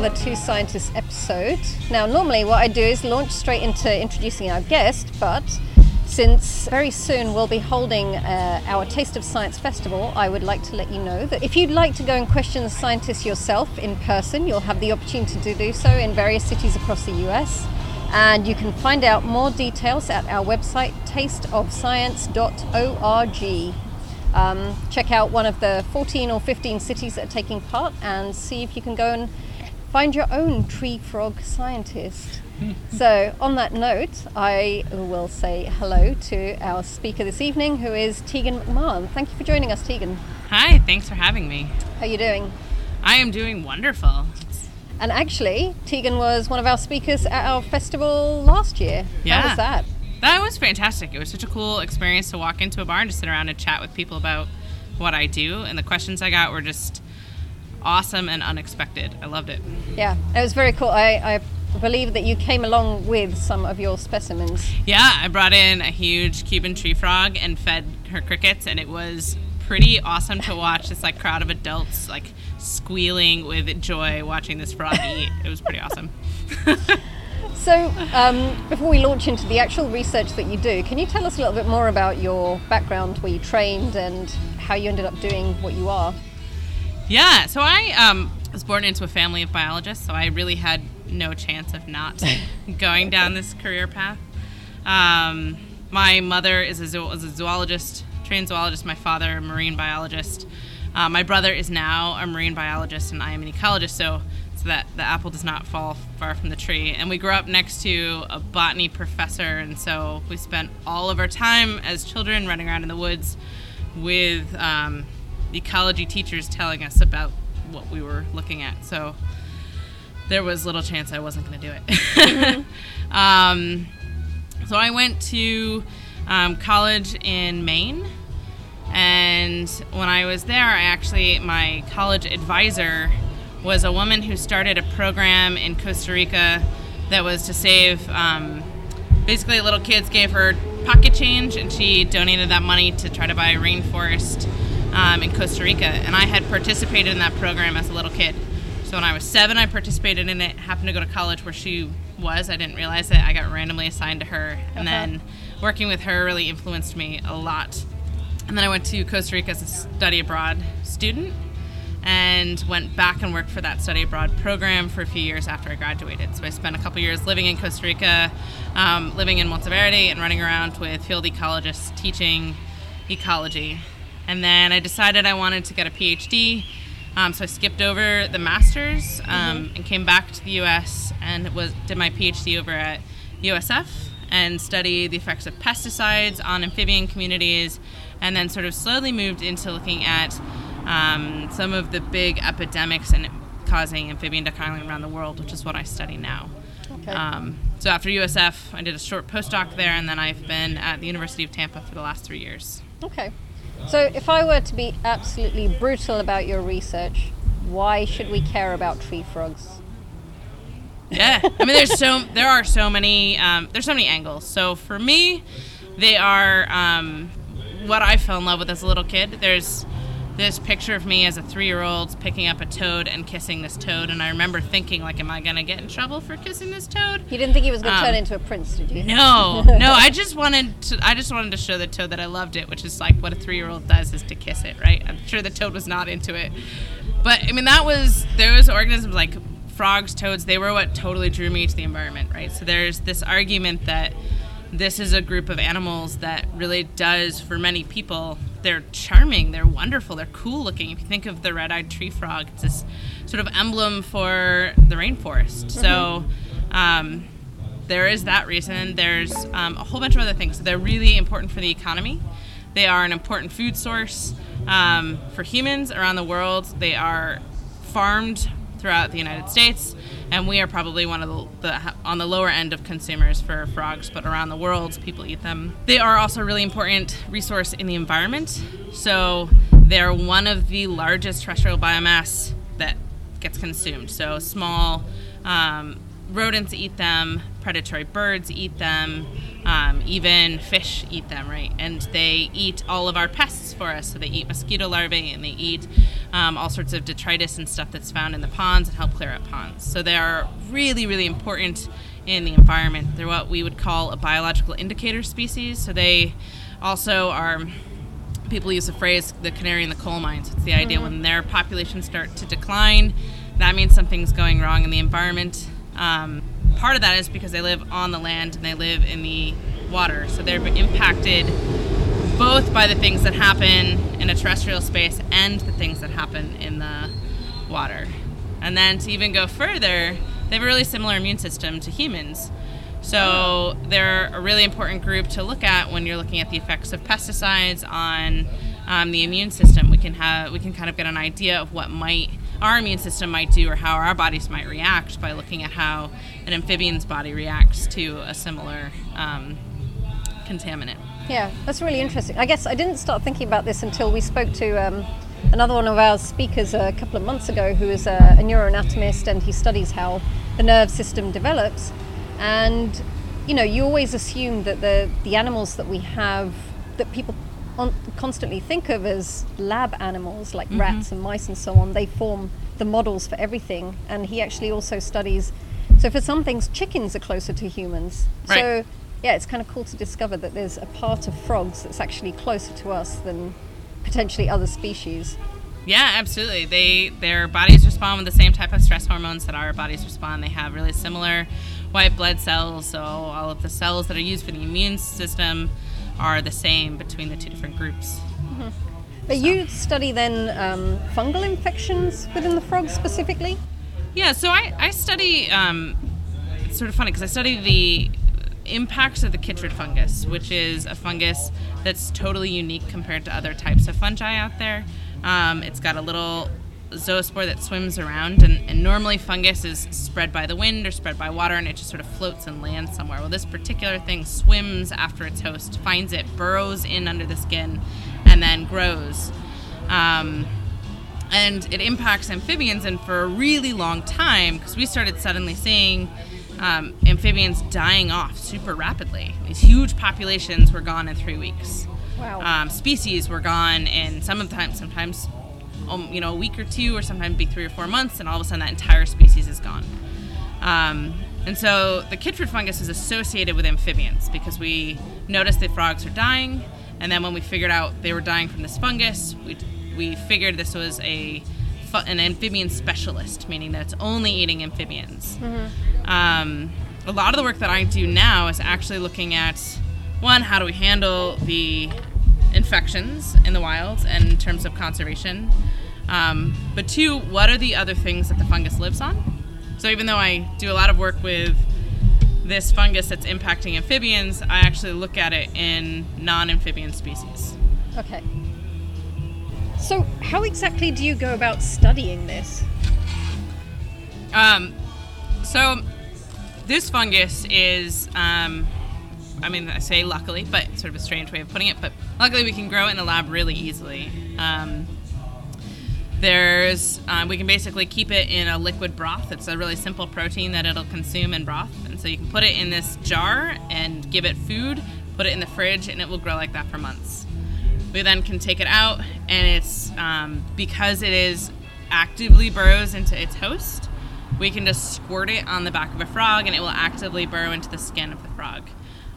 another Two Scientists episode. Now, normally what I do is launch straight into introducing our guest, but since very soon we'll be holding uh, our Taste of Science Festival, I would like to let you know that if you'd like to go and question the scientists yourself in person, you'll have the opportunity to do so in various cities across the US. And you can find out more details at our website, tasteofscience.org. Um, check out one of the 14 or 15 cities that are taking part and see if you can go and find your own tree frog scientist. so, on that note, I will say hello to our speaker this evening, who is Taegan McMahon. Thank you for joining us, Taegan. Hi, thanks for having me. How are you doing? I am doing wonderful. And actually, Taegan was one of our speakers at our festival last year. Yeah. How was that? That was fantastic. It was such a cool experience to walk into a bar and just sit around and chat with people about what I do. And the questions I got were just awesome and unexpected. I loved it. Yeah, it was very cool. I, I believe that you came along with some of your specimens. Yeah, I brought in a huge Cuban tree frog and fed her crickets, and it was pretty awesome to watch this like crowd of adults like squealing with joy watching this frog eat. It was pretty awesome. So, um, before we launch into the actual research that you do, can you tell us a little bit more about your background, where you trained, and how you ended up doing what you are? Yeah, so I um, was born into a family of biologists, so I really had no chance of not going down this career path. Um, my mother is a, zoo- is a zoologist, trained zoologist. My father, a marine biologist. Uh, my brother is now a marine biologist, and I am an ecologist. So, so that the apple does not fall far from the tree. And we grew up next to a botany professor, and so we spent all of our time as children running around in the woods with um, ecology teachers telling us about what we were looking at. So there was little chance I wasn't going to do it. um, so I went to um, college in Maine. And when I was there, I actually, my college advisor was a woman who started a program in Costa Rica that was to save, um, basically, little kids gave her pocket change and she donated that money to try to buy rainforest um, in Costa Rica. And I had participated in that program as a little kid. So when I was seven, I participated in it, happened to go to college where she was. I didn't realize it. I got randomly assigned to her. And Uh-huh. then working with her really influenced me a lot. And then I went to Costa Rica as a study abroad student and went back and worked for that study abroad program for a few years after I graduated. So I spent a couple years living in Costa Rica, um, living in Monteverde, and running around with field ecologists teaching ecology. And then I decided I wanted to get a PhD. Um, so I skipped over the master's um, and came back to the U.S. and was did my PhD over at USF and studied the effects of pesticides on amphibian communities, and then sort of slowly moved into looking at um, some of the big epidemics and causing amphibian declining around the world, which is what I study now. Okay. Um, so after USF, I did a short postdoc there, and then I've been at the University of Tampa for the last three years. Okay. So, if I were to be absolutely brutal about your research, why should we care about tree frogs? Yeah, I mean, there's so there are so many um, there's so many angles. So for me, they are um, what I fell in love with as a little kid. There's this picture of me as a three-year-old picking up a toad and kissing this toad, and I remember thinking, like, am I gonna get in trouble for kissing this toad? You didn't think he was going to Um, turn into a prince, did you? No, no. I just wanted to. I just wanted to show the toad that I loved it, which is like what a three-year-old does is to kiss it, right? I'm sure the toad was not into it, but I mean that was those organisms like frogs, toads. They were what totally drew me to the environment, right? So there's this argument that this is a group of animals that really does for many people. They're charming, they're wonderful, they're cool looking. If you think of the red-eyed tree frog, it's this sort of emblem for the rainforest. So. Um, there is that reason. There's um, a whole bunch of other things. So they're really important for the economy. They are an important food source um, for humans around the world. They are farmed throughout the United States, and we are probably one of the, the on the lower end of consumers for frogs. But around the world, people eat them. They are also a really important resource in the environment. So they're one of the largest terrestrial biomass that gets consumed. So small. Um, rodents eat them, predatory birds eat them, um, even fish eat them, right? And they eat all of our pests for us. So they eat mosquito larvae and they eat um, all sorts of detritus and stuff that's found in the ponds and help clear up ponds. So they are really, really important in the environment. They're what we would call a biological indicator species. So they also are people use the phrase the canary in the coal mine. So it's the idea mm-hmm. when their populations start to decline, that means something's going wrong in the environment. Um, part of that is because they live on the land and they live in the water, so they're impacted both by the things that happen in a terrestrial space and the things that happen in the water. And then to even go further, they have a really similar immune system to humans. So they're a really important group to look at when you're looking at the effects of pesticides on um, the immune system. We can have we can kind of get an idea of what might our immune system might do or how our bodies might react by looking at how an amphibian's body reacts to a similar um, contaminant. Yeah, that's really interesting. I guess I didn't start thinking about this until we spoke to um, another one of our speakers a couple of months ago who is a, a neuroanatomist and he studies how the nerve system develops. And you know, you always assume that the the animals that we have that people on, constantly think of as lab animals like mm-hmm. rats and mice and so on, they form the models for everything. And he actually also studies. So for some things, chickens are closer to humans. Right. So yeah, it's kind of cool to discover that there's a part of frogs that's actually closer to us than potentially other species. Yeah, absolutely. They their bodies respond with the same type of stress hormones that our bodies respond. They have really similar white blood cells, so all of the cells that are used for the immune system are the same between the two different groups. Mm-hmm. But so. you study then um, fungal infections within the frogs specifically? Yeah, so I, I study, um, it's sort of funny because I study the impacts of the chytrid fungus, which is a fungus that's totally unique compared to other types of fungi out there. Um, it's got a little zoospore that swims around, and, and, normally fungus is spread by the wind or spread by water, and it just sort of floats and lands somewhere. Well, this particular thing swims after its host, finds it, burrows in under the skin, and then grows. Um, and it impacts amphibians, and for a really long time, because we started suddenly seeing um, amphibians dying off super rapidly. These huge populations were gone in three weeks. Wow. Um, species were gone in some of the time, sometimes um, you know a week or two, or sometimes be three or four months, and all of a sudden that entire species is gone. Um, and so the chytrid fungus is associated with amphibians because we noticed that frogs are dying, and then when we figured out they were dying from this fungus, we we figured this was a an amphibian specialist, meaning that it's only eating amphibians. Mm-hmm. Um, a lot of the work that I do now is actually looking at one, how do we handle the infections in the wild and in terms of conservation? Um, but two, what are the other things that the fungus lives on? So even though I do a lot of work with this fungus that's impacting amphibians, I actually look at it in non amphibian species. Okay. So, how exactly do you go about studying this? Um, so, this fungus is, um, I mean, I say luckily, but sort of a strange way of putting it, but luckily we can grow it in the lab really easily. Um, there's, um, we can basically keep it in a liquid broth. It's a really simple protein that it'll consume in broth. And so you can put it in this jar and give it food, put it in the fridge, and it will grow like that for months. We then can take it out, and it's um, because it is actively burrows into its host. We can just squirt it on the back of a frog, and it will actively burrow into the skin of the frog.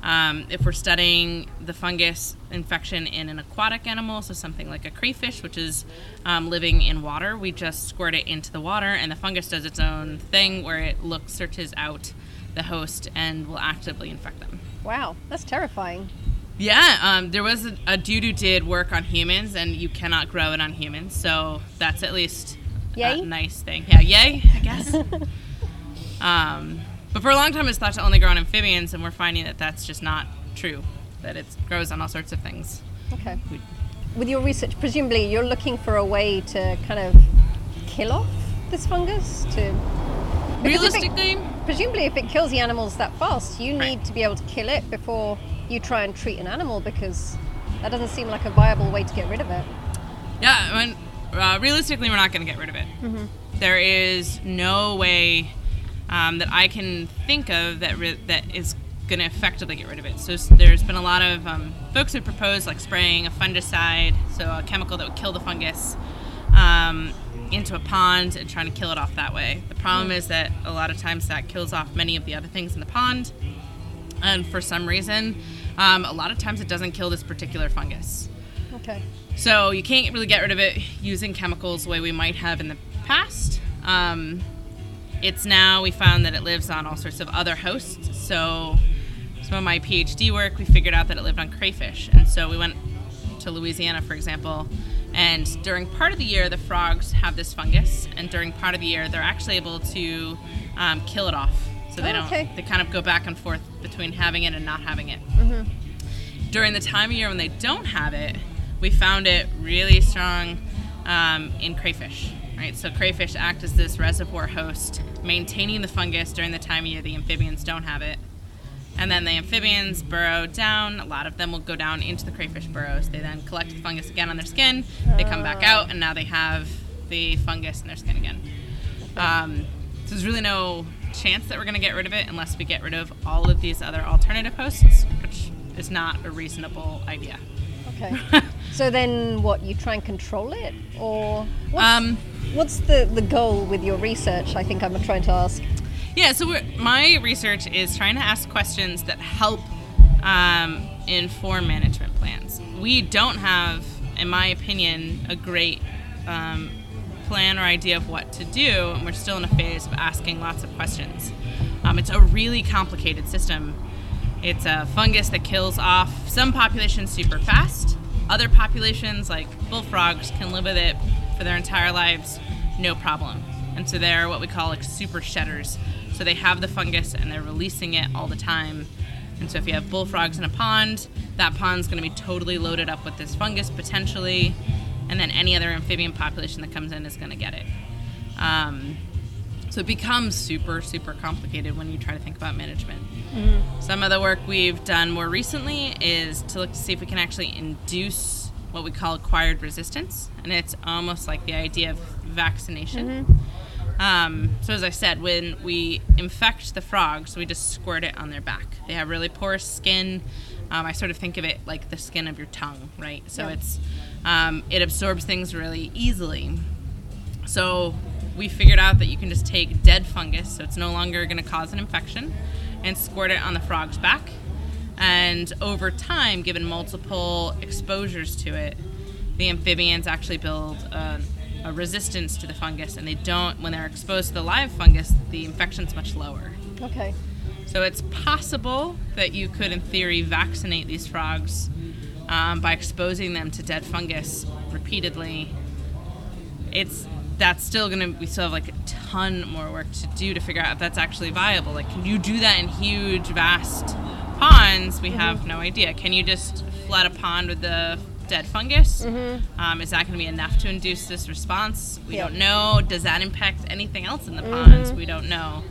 Um, if we're studying the fungus infection in an aquatic animal, so something like a crayfish, which is um, living in water, we just squirt it into the water, and the fungus does its own thing where it looks, searches out the host, and will actively infect them. Wow, that's terrifying. Yeah, um, there was a, a, dude who did work on humans, and you cannot grow it on humans. So that's at least yay? a nice thing. Yeah, yay, I guess. um, but for a long time, it's thought to only grow on amphibians, and we're finding that that's just not true. That it grows on all sorts of things. Okay. We, With your research, presumably you're looking for a way to kind of kill off this fungus to. Realistically, if it, presumably, if it kills the animals that fast, you need right. to be able to kill it before you try and treat an animal because that doesn't seem like a viable way to get rid of it. Yeah, I mean, uh, realistically, we're not going to get rid of it. Mm-hmm. There is no way um, that I can think of that re- that is going to effectively get rid of it. So there's been a lot of um, folks who propose like spraying a fungicide, so a chemical that would kill the fungus. Um, um, into a pond and trying to kill it off that way. The problem is that a lot of times that kills off many of the other things in the pond, and for some reason, um, a lot of times it doesn't kill this particular fungus. Okay. So you can't really get rid of it using chemicals the way we might have in the past. Um, it's now we found that it lives on all sorts of other hosts. So some of my PhD work, we figured out that it lived on crayfish, and so we went to Louisiana, for example. And during part of the year, the frogs have this fungus, and during part of the year, they're actually able to um, kill it off. So they Oh, don't. okay. They kind of go back and forth between having it and not having it during the time of year when they don't have it, we found it really strong um, in crayfish. Right, so crayfish act as this reservoir host, maintaining the fungus during the time of year the amphibians don't have it. And then the amphibians burrow down. A lot of them will go down into the crayfish burrows. They then collect the fungus again on their skin. They come back out, and now they have the fungus in their skin again. Um, so there's really no chance that we're going to get rid of it unless we get rid of all of these other alternative hosts, which is not a reasonable idea. Okay. so then, what you try and control it, or what's, Um, what's the the goal with your research? I think I'm trying to ask. Yeah, so we're, my research is trying to ask questions that help um, inform management plans. We don't have, in my opinion, a great um, plan or idea of what to do, and we're still in a phase of asking lots of questions. Um, it's a really complicated system. It's a fungus that kills off some populations super fast. Other populations, like bullfrogs, can live with it for their entire lives, no problem. And so they're what we call like super shedders. So they have the fungus and they're releasing it all the time. And so if you have bullfrogs in a pond, that pond's going to be totally loaded up with this fungus potentially, and then any other amphibian population that comes in is going to get it. Um, so it becomes super, super complicated when you try to think about management. Some of the work we've done more recently is to look to see if we can actually induce what we call acquired resistance, and it's almost like the idea of vaccination. Um, so as I said, when we infect the frogs, we just squirt it on their back. They have really porous skin. Um, I sort of think of it like the skin of your tongue, right? So Yeah. it's um, it absorbs things really easily. So we figured out that you can just take dead fungus, so it's no longer going to cause an infection, and squirt it on the frog's back. And over time, given multiple exposures to it, the amphibians actually build a, a resistance to the fungus, and they don't, when they're exposed to the live fungus, the infection's much lower. Okay. So it's possible that you could, in theory, vaccinate these frogs um, by exposing them to dead fungus repeatedly. It's that's still gonna we still have like a ton more work to do to figure out if that's actually viable. Like, can you do that in huge, vast ponds? We have no idea. Can you just flood a pond with the dead fungus? Um, is that going to be enough to induce this response? We Yeah. don't know. Does that impact anything else in the ponds? We don't know.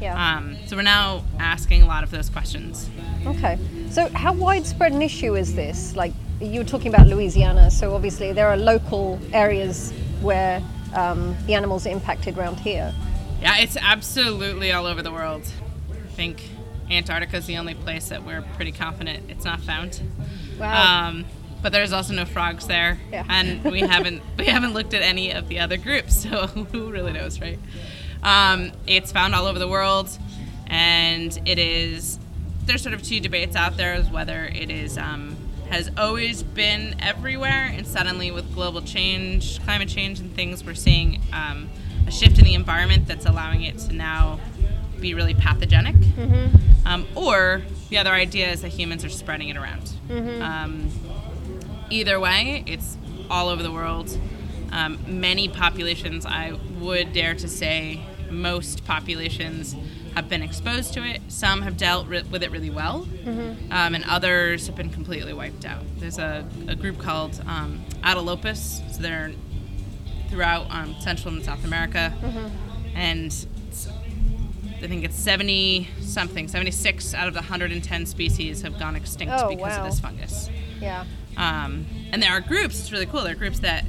Yeah. Um, so we're now asking a lot of those questions. Okay. So, how widespread an issue is this? Like, you were talking about Louisiana, so obviously there are local areas where um, the animals are impacted around here. Yeah, it's absolutely all over the world. I think Antarctica is the only place that we're pretty confident it's not found. Wow. Um, but there's also no frogs there, Yeah. and we haven't we haven't looked at any of the other groups, so who really knows, right? Um, it's found all over the world, and it is. There's sort of two debates out there as whether it is um, has always been everywhere, and suddenly with global change, climate change, and things, we're seeing um, a shift in the environment that's allowing it to now be really pathogenic. Um, or the other idea is that humans are spreading it around. Um, either way, it's all over the world. Um, many populations, I would dare to say, most populations have been exposed to it. Some have dealt ri- with it really well, um, and others have been completely wiped out. There's a, a group called um, Atelopus, so they're throughout um, Central and South America, and I think it's 70 something, 76 out of the 110 species have gone extinct Oh, because wow. of this fungus. Yeah. Um, and there are groups, it's really cool. There are groups that,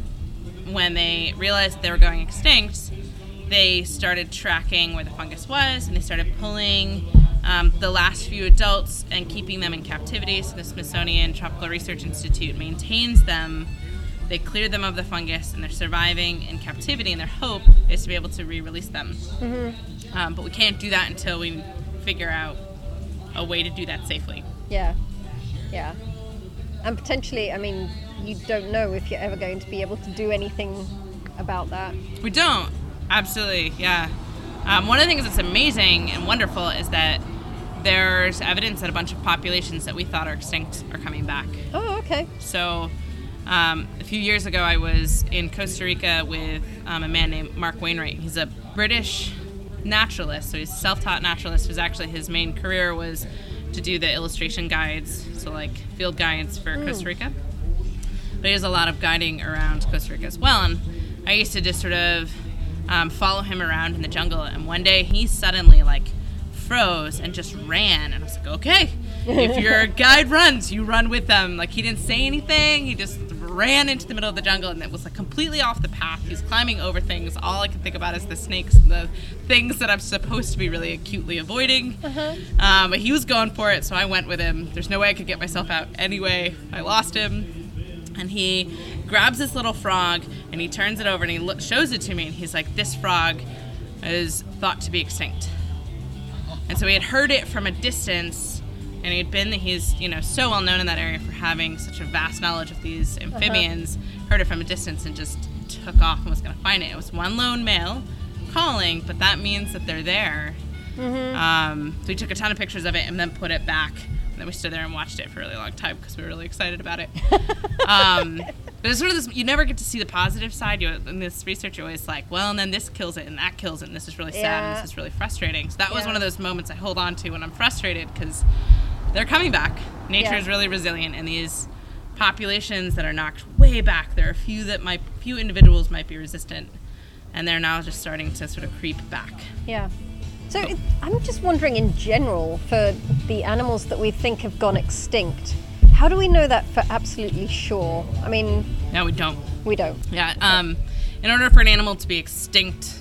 when they realized they were going extinct, they started tracking where the fungus was and they started pulling um, the last few adults and keeping them in captivity. So the Smithsonian Tropical Research Institute maintains them they cleared them of the fungus and they're surviving in captivity, and their hope is to be able to re-release them. Mm-hmm. Um, but we can't do that until we figure out a way to do that safely. Yeah. Yeah. And potentially, I mean, you don't know if you're ever going to be able to do anything about that. We don't. Absolutely, yeah. Um, one of the things that's amazing and wonderful is that there's evidence that a bunch of populations that we thought are extinct are coming back. Oh, okay. So, um, a few years ago, I was in Costa Rica with um, a man named Mark Wainwright. He's a British naturalist, so he's a self-taught naturalist. Who's actually his main career was to do the illustration guides, so like field guides for Costa Rica. But he does a lot of guiding around Costa Rica as well. And I used to just sort of um, follow him around in the jungle. And one day he suddenly like froze and just ran. And I was like, okay, if your guide runs, you run with them. Like he didn't say anything. He just ran into the middle of the jungle and it was like completely off the path. He's climbing over things. All I can think about is the snakes, and the things that I'm supposed to be really acutely avoiding. Um, but he was going for it, so I went with him. There's no way I could get myself out anyway. I lost him and he grabs this little frog and he turns it over and he lo- shows it to me and he's like this frog is thought to be extinct. And so he had heard it from a distance and he'd been he's you know so well known in that area for having such a vast knowledge of these amphibians heard it from a distance and just took off and was going to find it. It was one lone male calling but that means that they're there. Um, so we took a ton of pictures of it and then put it back. And then we stood there and watched it for a really long time because we were really excited about it. um, but it's sort of this, you never get to see the positive side. You, in this research, you're always like, well, and then this kills it and that kills it and this is really sad and this is really frustrating. So that was one of those moments I hold on to when I'm frustrated because they're coming back. Nature Yeah. is really resilient and these populations that are knocked way back, there are a few that might, few individuals might be resistant and they're now just starting to sort of creep back. Yeah. So it, I'm just wondering, in general, for the animals that we think have gone extinct, how do we know that for absolutely sure? I mean, No, we don't. we don't. Yeah. Um, in order for an animal to be extinct,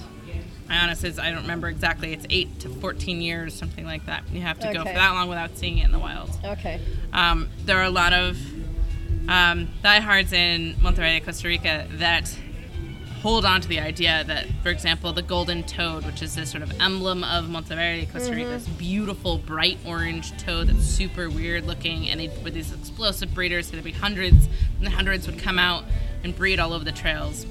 my honest is I don't remember exactly. It's eight to fourteen years, something like that. You have to go for that long without seeing it in the wild. Okay. Um, there are a lot of um, diehards in Monterrey, Costa Rica, that hold on to the idea that, for example, the golden toad, which is this sort of emblem of Monteverde, Costa Rica, this mm-hmm. beautiful bright orange toad that's super weird looking, and they, with these explosive breeders, there'd be hundreds, and the hundreds would come out and breed all over the trails.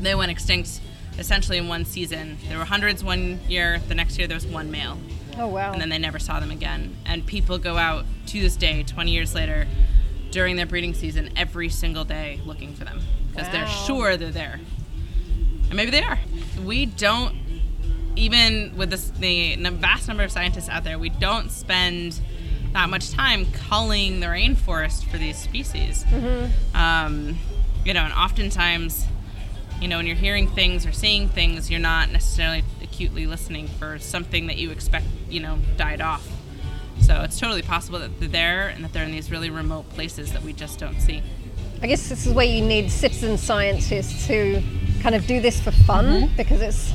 They went extinct essentially in one season. There were hundreds one year, the next year there was one male Oh wow. and then they never saw them again. And people go out to this day, 20 years later, during their breeding season, every single day looking for them because they're sure they're there. And maybe they are. We don't, even with this, the vast number of scientists out there, we don't spend that much time culling the rainforest for these species. Um, you know, and oftentimes, you know, when you're hearing things or seeing things, you're not necessarily acutely listening for something that you expect, you know, died off. So it's totally possible that they're there and that they're in these really remote places that we just don't see. I guess this is where you need citizen scientists who kind of do this for fun because it's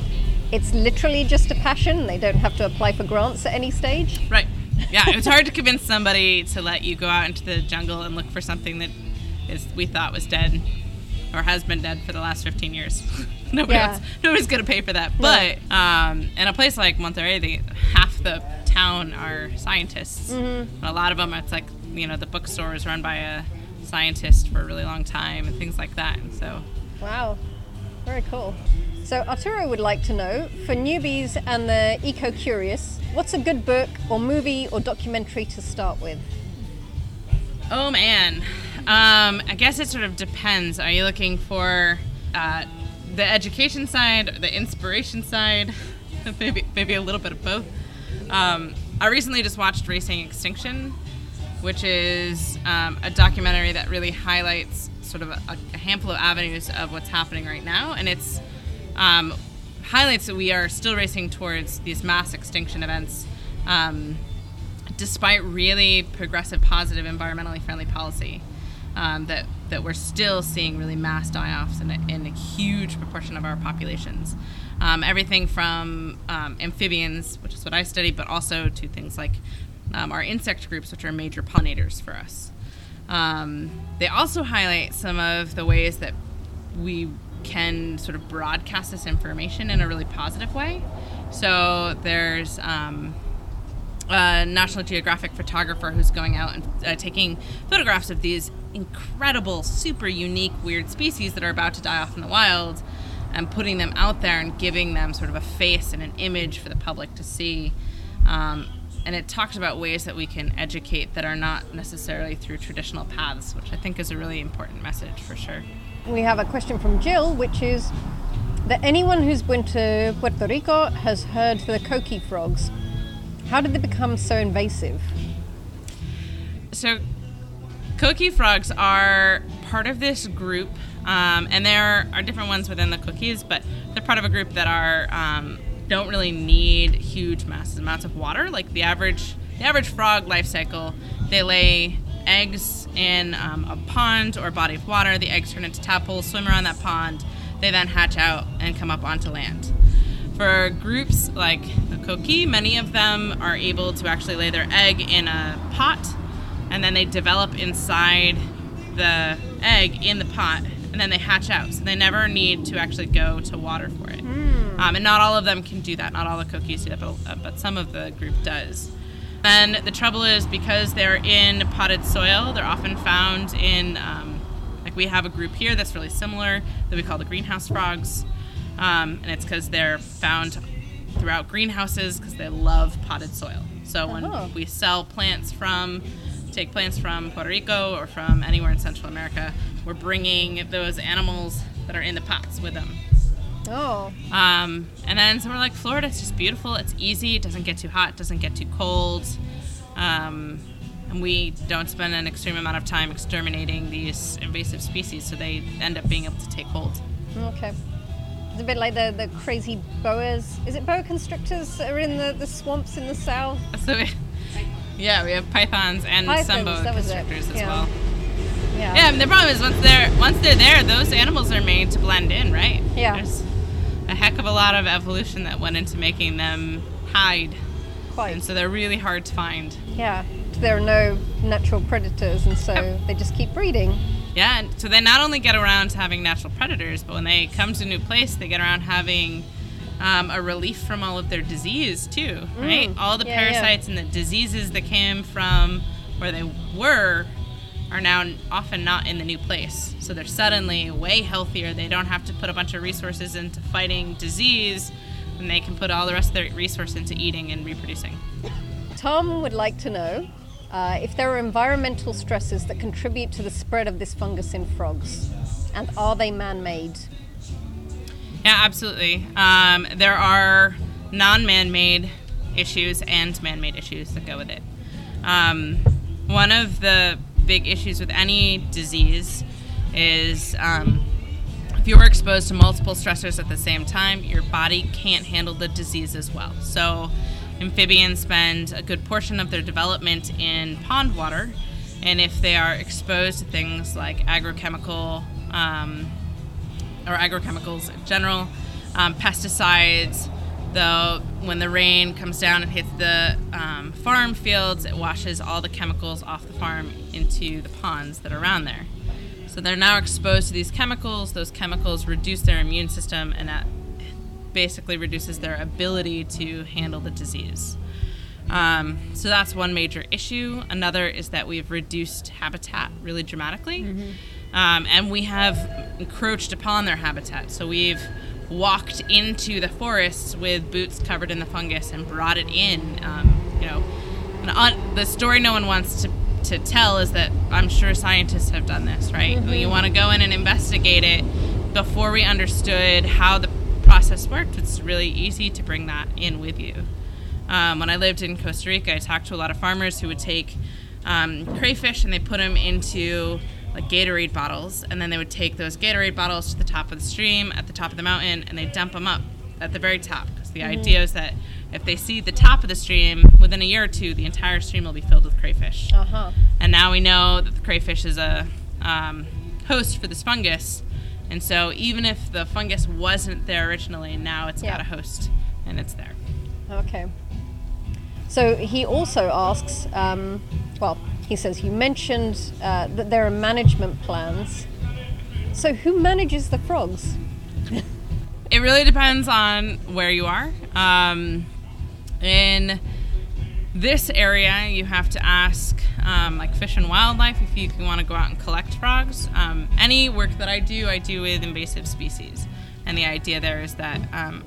it's literally just a passion. They don't have to apply for grants at any stage. Right. Yeah, it's hard to convince somebody to let you go out into the jungle and look for something that is we thought was dead or has been dead for the last 15 years. Nobody Yeah. nobody's going to pay for that. But um, in a place like Monterrey, they, half the town are scientists. And a lot of them, it's like, you know, the bookstore is run by a scientist for a really long time and things like that. And so Wow, very cool. So Arturo would like to know, for newbies and the eco-curious, what's a good book or movie or documentary to start with? Oh man, um, I guess it sort of depends. Are you looking for uh, the education side, or the inspiration side? maybe maybe a little bit of both. Um, I recently just watched Racing Extinction, which is um, a documentary that really highlights sort of a, a handful of avenues of what's happening right now, and it's um, highlights that we are still racing towards these mass extinction events. Um, despite really progressive, positive, environmentally friendly policy, um, that that we're still seeing really mass die-offs in a, in a huge proportion of our populations. Um, everything from um, amphibians, which is what I study, but also to things like um, our insect groups, which are major pollinators for us. Um, they also highlight some of the ways that we can sort of broadcast this information in a really positive way. So there's um, a National Geographic photographer who's going out and uh, taking photographs of these incredible, super unique, weird species that are about to die off in the wild and putting them out there and giving them sort of a face and an image for the public to see. Um, and it talks about ways that we can educate that are not necessarily through traditional paths, which I think is a really important message for sure. We have a question from Jill, which is that anyone who's been to Puerto Rico has heard the coqui frogs. How did they become so invasive? So, coqui frogs are part of this group, um, and there are different ones within the coquis, but they're part of a group that are um, don't really need huge masses amounts of water. Like the average the average frog life cycle, they lay eggs in um, a pond or body of water. The eggs turn into tadpoles, swim around that pond. They then hatch out and come up onto land. For groups like the coqui, many of them are able to actually lay their egg in a pot, and then they develop inside the egg in the pot, and then they hatch out. So they never need to actually go to water for it. Mm. Um, and not all of them can do that. Not all the coquis do that, but, uh, but some of the group does. And the trouble is because they're in potted soil, they're often found in, um, like we have a group here that's really similar that we call the greenhouse frogs. Um, and it's because they're found throughout greenhouses because they love potted soil. So when oh. we sell plants from, take plants from Puerto Rico or from anywhere in Central America, we're bringing those animals that are in the pots with them. Oh. Um, and then somewhere like Florida, it's just beautiful. It's easy. It doesn't get too hot. It doesn't get too cold. Um, and we don't spend an extreme amount of time exterminating these invasive species, so they end up being able to take hold. Okay. It's a bit like the, the crazy boas. Is it boa constrictors that are in the, the swamps in the south? So we, yeah, we have pythons and pythons, some boa constrictors as yeah. well. Yeah. Yeah, and the problem is once they're once they're there, those animals are made to blend in, right? Yeah. There's a heck of a lot of evolution that went into making them hide. Quite. And so they're really hard to find. Yeah. There are no natural predators, and so yep. they just keep breeding. Yeah, and so they not only get around to having natural predators, but when they come to a new place, they get around having um, a relief from all of their disease too, right? Mm. All the yeah, parasites yeah. and the diseases that came from where they were are now often not in the new place. So they're suddenly way healthier. They don't have to put a bunch of resources into fighting disease, and they can put all the rest of their resource into eating and reproducing. Tom would like to know uh, if there are environmental stresses that contribute to the spread of this fungus in frogs, and are they man made? Yeah, absolutely. Um, there are non man made issues and man made issues that go with it. Um, one of the big issues with any disease is um, if you're exposed to multiple stressors at the same time, your body can't handle the disease as well. So, amphibians spend a good portion of their development in pond water, and if they are exposed to things like agrochemical um, or agrochemicals in general, um, pesticides, though when the rain comes down and hits the um, farm fields, it washes all the chemicals off the farm into the ponds that are around there. So they're now exposed to these chemicals. Those chemicals reduce their immune system, and that basically reduces their ability to handle the disease. Um, so that's one major issue. Another is that we've reduced habitat really dramatically, mm-hmm. um, and we have encroached upon their habitat. So we've walked into the forests with boots covered in the fungus and brought it in. Um, you know, on, the story no one wants to, to tell is that I'm sure scientists have done this, right? Mm-hmm. You want to go in and investigate it before we understood how the process worked. It's really easy to bring that in with you. Um, when I lived in Costa Rica, I talked to a lot of farmers who would take um, crayfish and they put them into like Gatorade bottles, and then they would take those Gatorade bottles to the top of the stream at the top of the mountain, and they dump them up at the very top. Because the mm-hmm. idea is that if they see the top of the stream within a year or two, the entire stream will be filled with crayfish. Uh-huh. And now we know that the crayfish is a um, host for this fungus, and so even if the fungus wasn't there originally, now it's yeah. got a host and it's there. Okay. So he also asks, um, well, he says you mentioned uh, that there are management plans. So who manages the frogs? it really depends on where you are. Um, in this area, you have to ask, um, like Fish and Wildlife, if you want to go out and collect frogs. Um, any work that I do, I do with invasive species. And the idea there is that um,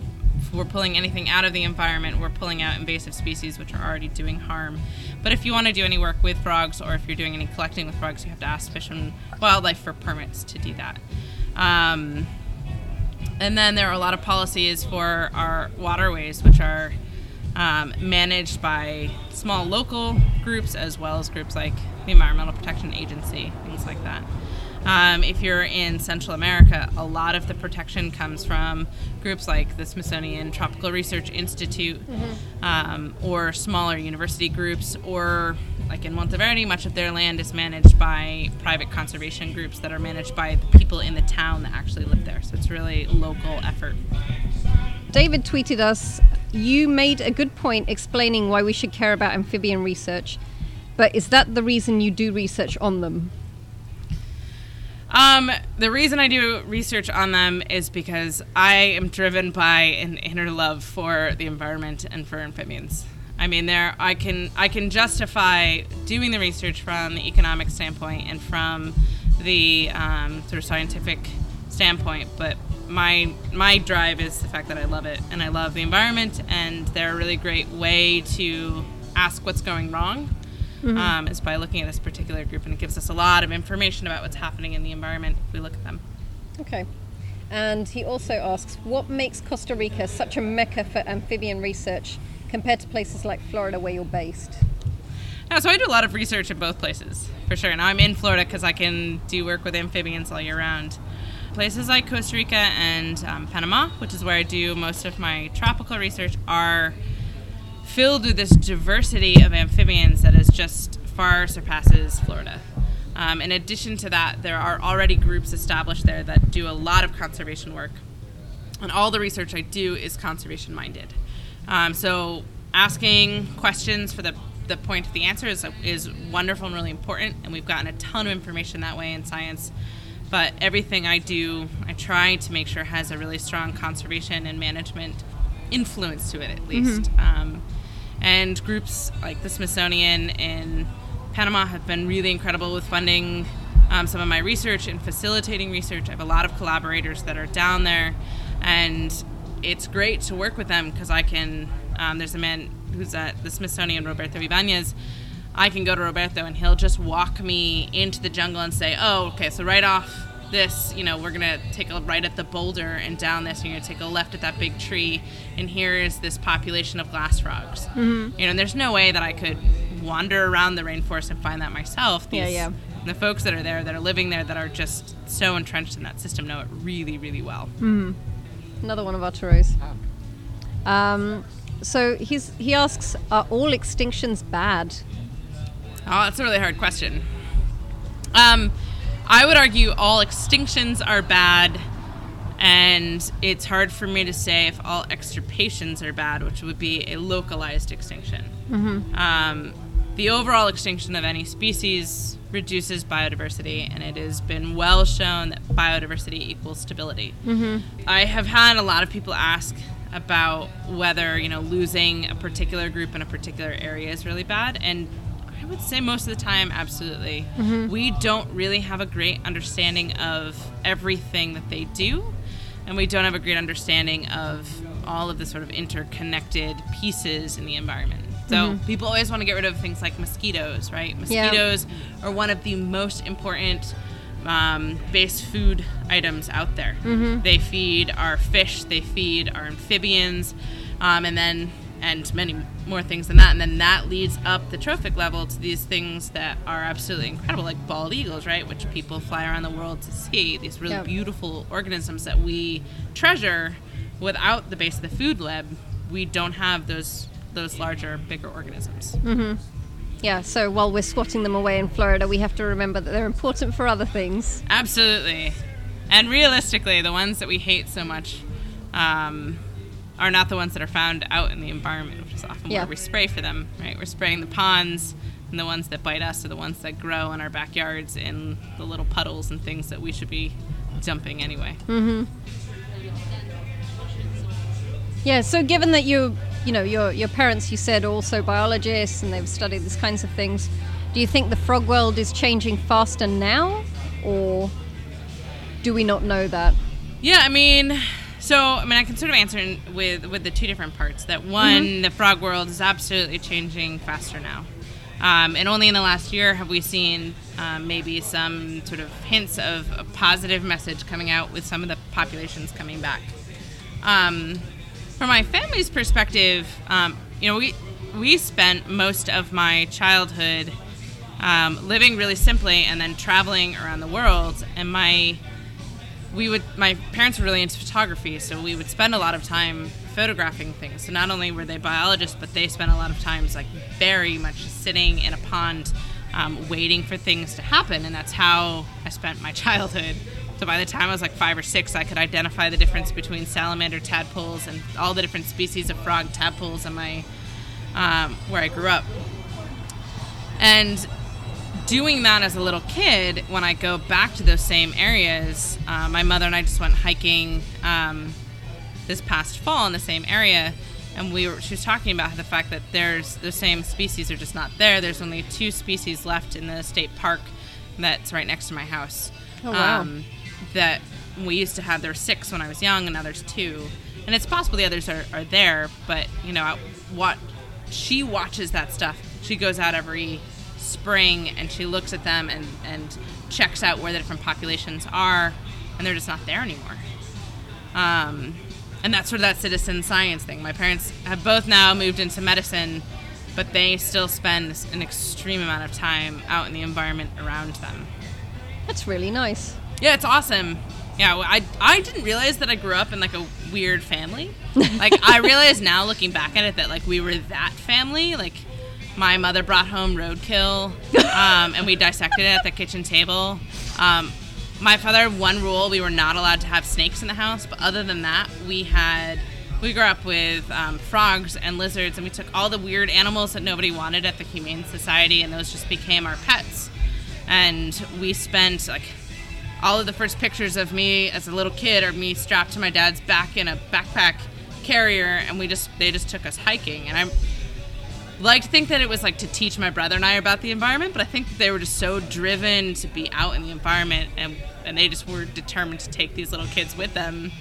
we're pulling anything out of the environment, we're pulling out invasive species which are already doing harm. But if you want to do any work with frogs or if you're doing any collecting with frogs, you have to ask Fish and Wildlife for permits to do that. Um, and then there are a lot of policies for our waterways, which are um, managed by small local groups as well as groups like the Environmental Protection Agency, things like that. Um, if you're in Central America, a lot of the protection comes from groups like the Smithsonian Tropical Research Institute mm-hmm. um, or smaller university groups, or like in Monteverde, much of their land is managed by private conservation groups that are managed by the people in the town that actually live there. So it's really local effort. David tweeted us, You made a good point explaining why we should care about amphibian research, but is that the reason you do research on them? Um, the reason I do research on them is because I am driven by an inner love for the environment and for amphibians. I mean, there I can I can justify doing the research from the economic standpoint and from the um, sort of scientific standpoint, but my my drive is the fact that I love it and I love the environment, and they're a really great way to ask what's going wrong mm-hmm. um, is by looking at this particular group, and it gives us a lot of information about what's happening in the environment if we look at them. Okay. And he also asks, what makes Costa Rica such a mecca for amphibian research compared to places like Florida where you're based? Yeah, so I do a lot of research in both places, for sure. Now I'm in Florida because I can do work with amphibians all year round. Places like Costa Rica and um, Panama, which is where I do most of my tropical research, are filled with this diversity of amphibians that is just far surpasses Florida. Um, in addition to that, there are already groups established there that do a lot of conservation work. And all the research I do is conservation minded. Um, so asking questions for the, the point of the answer is, is wonderful and really important. And we've gotten a ton of information that way in science. But everything I do, I try to make sure has a really strong conservation and management influence to it, at least. Mm-hmm. Um, and groups like the Smithsonian in Panama have been really incredible with funding um, some of my research and facilitating research. I have a lot of collaborators that are down there, and it's great to work with them because I can. Um, there's a man who's at the Smithsonian, Roberto Ibanez. I can go to Roberto and he'll just walk me into the jungle and say, "Oh, okay, so right off this, you know, we're gonna take a right at the boulder and down this, and you're gonna take a left at that big tree, and here is this population of glass frogs. Mm-hmm. You know, and there's no way that I could wander around the rainforest and find that myself. These, yeah, yeah. The folks that are there, that are living there, that are just so entrenched in that system, know it really, really well. Mm-hmm. Another one of our tours. Um, so he's he asks, are all extinctions bad? Oh, that's a really hard question. Um, I would argue all extinctions are bad, and it's hard for me to say if all extirpations are bad, which would be a localized extinction. Mm-hmm. Um, the overall extinction of any species reduces biodiversity, and it has been well shown that biodiversity equals stability. Mm-hmm. I have had a lot of people ask about whether you know losing a particular group in a particular area is really bad, and would say most of the time, absolutely. Mm-hmm. We don't really have a great understanding of everything that they do, and we don't have a great understanding of all of the sort of interconnected pieces in the environment. So mm-hmm. people always want to get rid of things like mosquitoes, right? Mosquitoes yeah. are one of the most important um, base food items out there. Mm-hmm. They feed our fish, they feed our amphibians, um, and then and many more things than that. And then that leads up the trophic level to these things that are absolutely incredible, like bald eagles, right? Which people fly around the world to see. These really yep. beautiful organisms that we treasure. Without the base of the food web, we don't have those those larger, bigger organisms. Mm-hmm. Yeah, so while we're squatting them away in Florida, we have to remember that they're important for other things. Absolutely. And realistically, the ones that we hate so much um, are not the ones that are found out in the environment, which is often yeah. where we spray for them. Right, we're spraying the ponds, And the ones that bite us are the ones that grow in our backyards in the little puddles and things that we should be dumping anyway. Mm-hmm. Yeah. So given that you, you know, your your parents, you said, are also biologists and they've studied these kinds of things, do you think the frog world is changing faster now, or do we not know that? Yeah, I mean, so I mean, I can sort of answer with with the two different parts. That one, the frog world is absolutely changing faster now, um, and only in the last year have we seen um, maybe some sort of hints of a positive message coming out with some of the populations coming back. Um, from my family's perspective, um, you know, we we spent most of my childhood um, living really simply and then traveling around the world, and my we would my parents were really into photography so we would spend a lot of time photographing things. So not only were they biologists but they spent a lot of times like very much sitting in a pond um, waiting for things to happen and that's how i spent my childhood. So by the time i was like five or six i could identify the difference between salamander tadpoles and all the different species of frog tadpoles in my um, where i grew up. And doing that as a little kid, when I go back to those same areas, uh, my mother and I just went hiking um, this past fall in the same area, and we were she was talking about the fact that there's the same species are just not there. There's only two species left in the state park that's right next to my house. Oh, wow. Um, that we used to have there were six when I was young, and now there's two. And it's possible the others are, are there, but you know, what she watches that stuff. She goes out every spring and she looks at them and, and checks out where the different populations are, and they're just not there anymore. Um, and that's sort of that citizen science thing. My parents have both now moved into medicine, but they still spend an extreme amount of time out in the environment around them. That's really nice. Yeah, it's awesome. Yeah, well, I, I didn't realize that I grew up in like a weird family. like I realize now looking back at it that like we were that family. Like my mother brought home roadkill, um, and we dissected it at the kitchen table. Um, my father had one rule we were not allowed to have snakes in the house, but other than that, we had we grew up with um, frogs and lizards, and we took all the weird animals that nobody wanted at the Humane Society, and those just became our pets. And we spent like all of the first pictures of me as a little kid are me strapped to my dad's back in a backpack carrier, and we just they just took us hiking, and I'm like to think that it was like to teach my brother and I about the environment, but I think that they were just so driven to be out in the environment and and they just were determined to take these little kids with them.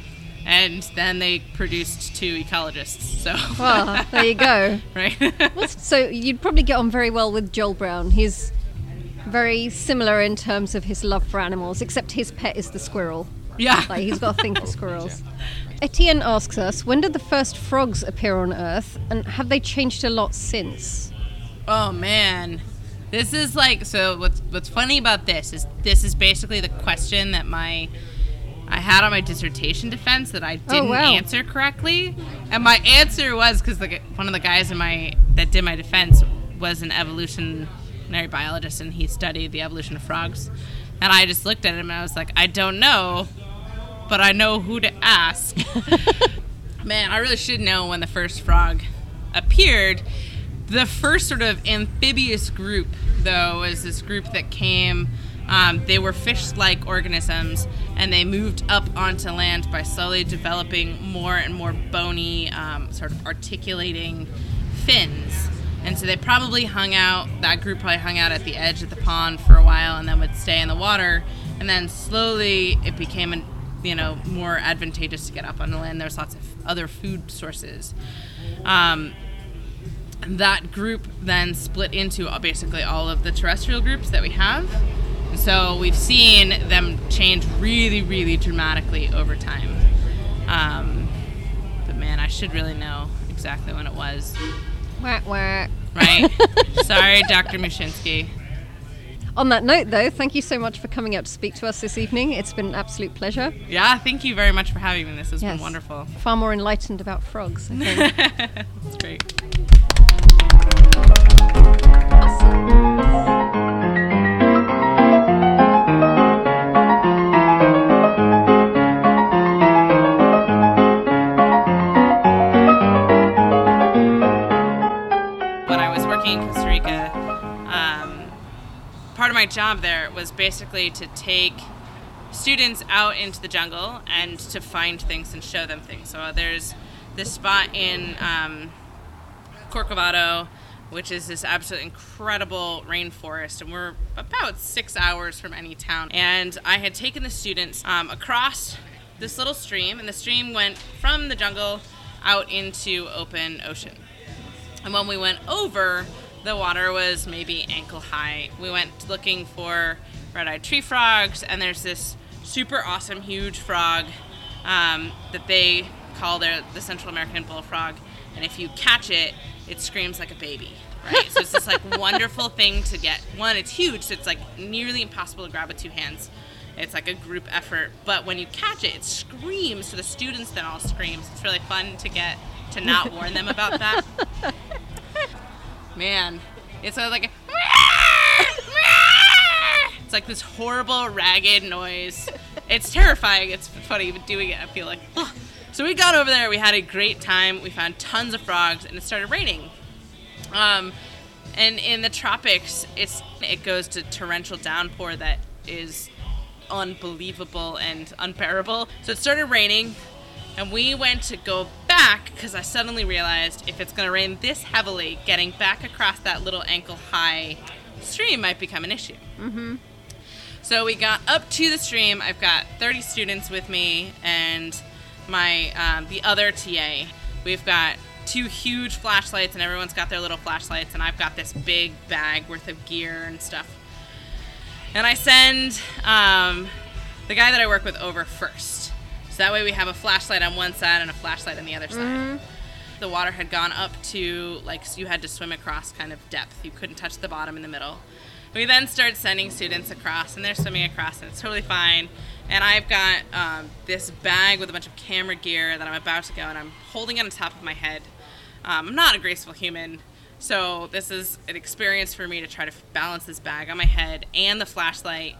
And then they produced two ecologists. So Well, there you go. right. Well, so you'd probably get on very well with Joel Brown. He's very similar in terms of his love for animals, except his pet is the squirrel. yeah. Like he's got a thing for oh, squirrels. Etienne asks us, when did the first frogs appear on Earth, and have they changed a lot since? Oh man. This is like so what's what's funny about this is this is basically the question that my I had on my dissertation defense that I oh, didn't Oh, wow. answer correctly. And my answer was cuz one of the guys in my that did my defense was an evolutionary biologist and he studied the evolution of frogs. And I just looked at him and I was like, I don't know, but I know who to ask. Man, I really should know when the first frog appeared. The first sort of amphibious group, though, was this group that came. Um, they were fish like organisms and they moved up onto land by slowly developing more and more bony, um, sort of articulating fins. And so they probably hung out, that group probably hung out at the edge of the pond for a while and then would stay in the water. And then slowly it became, an, you know, more advantageous to get up on the land. There's lots of other food sources. Um, that group then split into uh, basically all of the terrestrial groups that we have. So we've seen them change really, really dramatically over time. Um, but man, I should really know exactly when it was. Wah, wah. Right? Sorry, Dr. Mushinsky. On that note, though, thank you so much for coming out to speak to us this evening. It's been an absolute pleasure. Yeah, thank you very much for having me. This has Yes. been wonderful. Far more enlightened about frogs, I think. That's great. My job there was basically to take students out into the jungle and to find things and show them things. So there's this spot in um, Corcovado, which is this absolutely incredible rainforest, and we're about six hours from any town. And I had taken the students um, across this little stream, and the stream went from the jungle out into open ocean. And when we went over, the water was maybe ankle high. We went looking for red eyed tree frogs, and there's this super awesome huge frog um, that they call their, the Central American bullfrog. And if you catch it, it screams like a baby. Right? so it's this like wonderful thing to get. One, it's huge, so it's like nearly impossible to grab with two hands. It's like a group effort, but when you catch it, it screams. So the students then all screams. It's really fun to get to not warn them about that. Man, it's like a, it's like this horrible ragged noise. It's terrifying. It's funny even doing it. I feel like. So we got over there. We had a great time. We found tons of frogs, and it started raining. Um, and in the tropics, it's it goes to torrential downpour that is unbelievable and unbearable. So it started raining, and we went to go back because I suddenly realized if it's going to rain this heavily, getting back across that little ankle high stream might become an issue. Mm-hmm. So we got up to the stream. I've got 30 students with me and my um, the other TA. We've got two huge flashlights, and everyone's got their little flashlights, and I've got this big bag worth of gear and stuff. And I send um, the guy that I work with over first. So that way we have a flashlight on one side and a flashlight on the other side. The water had gone up to, like, so you had to swim across kind of depth. You couldn't touch the bottom in the middle. We then start sending students across, and they're swimming across, and it's totally fine. And I've got um, this bag with a bunch of camera gear that I'm about to go, and I'm holding it on top of my head. Um, I'm not a graceful human, so this is an experience for me to try to balance this bag on my head and the flashlight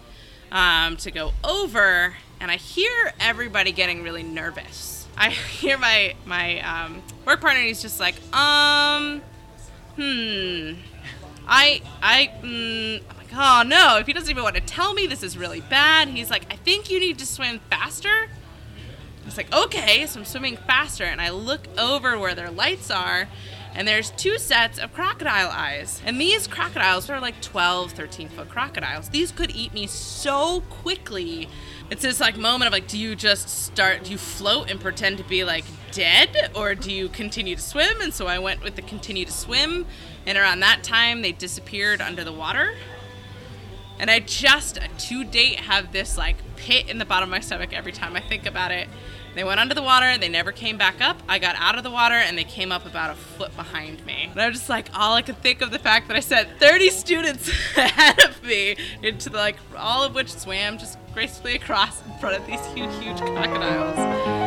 um, to go over. And I hear everybody getting really nervous. I hear my my um, work partner. He's just like, um, hmm. I I mm, I'm like, oh no! If he doesn't even want to tell me, this is really bad. He's like, I think you need to swim faster. It's like, okay, so I'm swimming faster, and I look over where their lights are, and there's two sets of crocodile eyes. And these crocodiles are like 12, 13 foot crocodiles. These could eat me so quickly. It's this like moment of like, do you just start, do you float and pretend to be like dead, or do you continue to swim? And so I went with the continue to swim, and around that time they disappeared under the water. And I just to date have this like pit in the bottom of my stomach every time I think about it. They went under the water, they never came back up. I got out of the water and they came up about a foot behind me. And I'm just like, all I could think of the fact that I sent 30 students ahead of me into the like, all of which swam just gracefully across in front of these huge, huge crocodiles.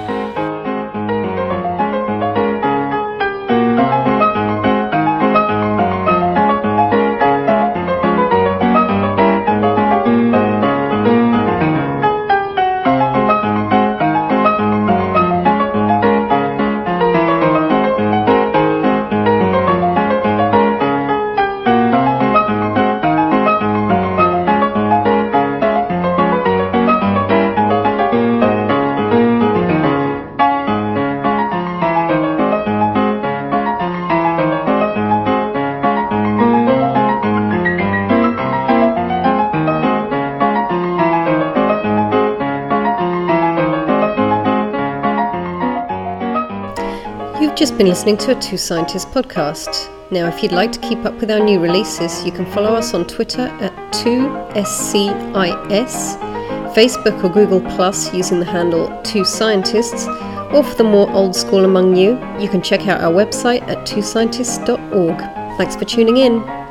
Just been listening to a Two Scientists podcast. Now, if you'd like to keep up with our new releases, you can follow us on Twitter at 2SCIS, Facebook or Google Plus using the handle 2Scientists, or for the more old school among you, you can check out our website at twoscientists.org. Thanks for tuning in.